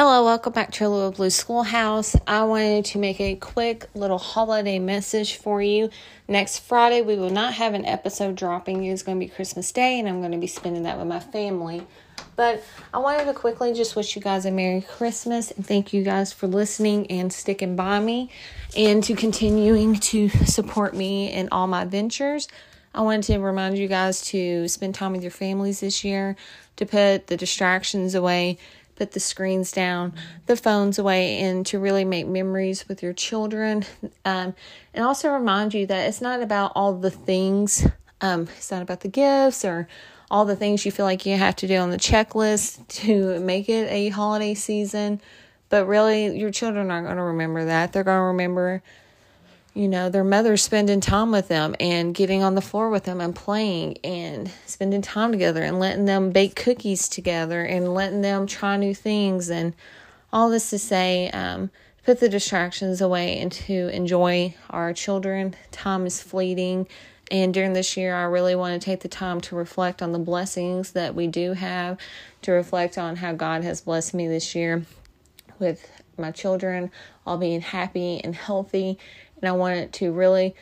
Hello, welcome back to Little Blue Schoolhouse. I wanted to make a quick little holiday message for you. Next Friday, we will not have an episode dropping. It's going to be Christmas Day, and I'm going to be spending that with my family. But I wanted to quickly just wish you guys a Merry Christmas and thank you guys for listening and sticking by me and to continuing to support me in all my ventures. I wanted to remind you guys to spend time with your families this year, to put the distractions away put the screens down, the phones away, and to really make memories with your children. Um, and also remind you that it's not about all the things, um, it's not about the gifts or all the things you feel like you have to do on the checklist to make it a holiday season. But really, your children aren't going to remember that. They're going to remember you know, their mother spending time with them and getting on the floor with them and playing and spending time together and letting them bake cookies together and letting them try new things and all this to say, um, put the distractions away and to enjoy our children. Time is fleeting. And during this year, I really want to take the time to reflect on the blessings that we do have, to reflect on how God has blessed me this year with my children all being happy and healthy and I wanted to really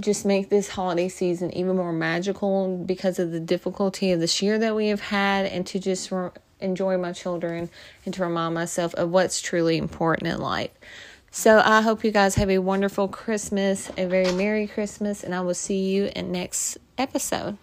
just make this holiday season even more magical because of the difficulty of this year that we have had and to just re- enjoy my children and to remind myself of what's truly important in life. So I hope you guys have a wonderful Christmas, a very Merry Christmas, and I will see you in next episode.